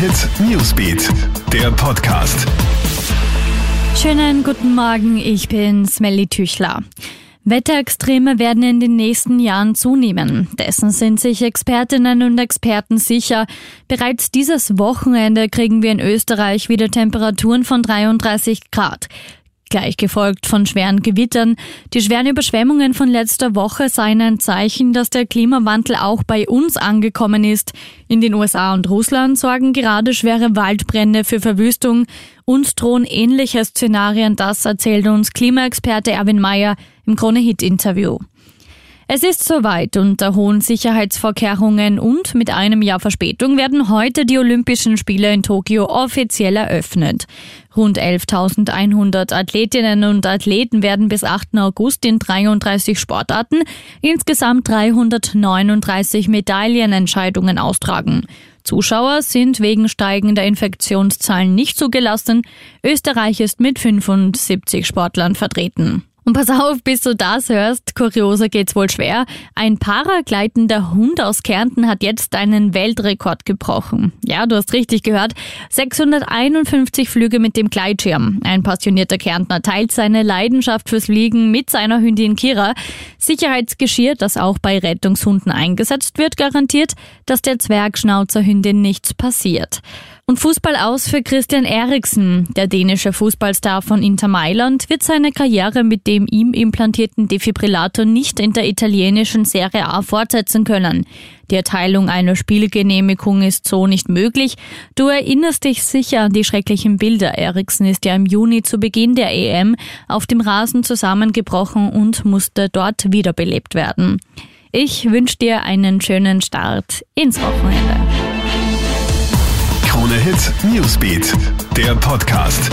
Hit Newsbeat, der Podcast. Schönen guten Morgen, ich bin Smelly Tüchler. Wetterextreme werden in den nächsten Jahren zunehmen. Dessen sind sich Expertinnen und Experten sicher. Bereits dieses Wochenende kriegen wir in Österreich wieder Temperaturen von 33 Grad gleich gefolgt von schweren Gewittern. Die schweren Überschwemmungen von letzter Woche seien ein Zeichen, dass der Klimawandel auch bei uns angekommen ist. In den USA und Russland sorgen gerade schwere Waldbrände für Verwüstung. Uns drohen ähnliche Szenarien, das erzählt uns Klimaexperte Erwin Mayer im Krone-Hit-Interview. Es ist soweit. Unter hohen Sicherheitsvorkehrungen und mit einem Jahr Verspätung werden heute die Olympischen Spiele in Tokio offiziell eröffnet. Rund 11.100 Athletinnen und Athleten werden bis 8. August in 33 Sportarten insgesamt 339 Medaillenentscheidungen austragen. Zuschauer sind wegen steigender Infektionszahlen nicht zugelassen. Österreich ist mit 75 Sportlern vertreten. Und pass auf, bis du das hörst, kurioser geht's wohl schwer. Ein paragleitender Hund aus Kärnten hat jetzt einen Weltrekord gebrochen. Ja, du hast richtig gehört. 651 Flüge mit dem Gleitschirm. Ein passionierter Kärntner teilt seine Leidenschaft fürs Fliegen mit seiner Hündin Kira. Sicherheitsgeschirr, das auch bei Rettungshunden eingesetzt wird, garantiert, dass der Zwergschnauzerhündin nichts passiert. Und Fußball aus für Christian Eriksen. Der dänische Fußballstar von Inter Mailand wird seine Karriere mit dem ihm implantierten Defibrillator nicht in der italienischen Serie A fortsetzen können. Die Erteilung einer Spielgenehmigung ist so nicht möglich. Du erinnerst dich sicher an die schrecklichen Bilder. Eriksen ist ja im Juni zu Beginn der EM auf dem Rasen zusammengebrochen und musste dort wiederbelebt werden. Ich wünsche dir einen schönen Start ins Wochenende. Krone Hit Newsbeat, der Podcast.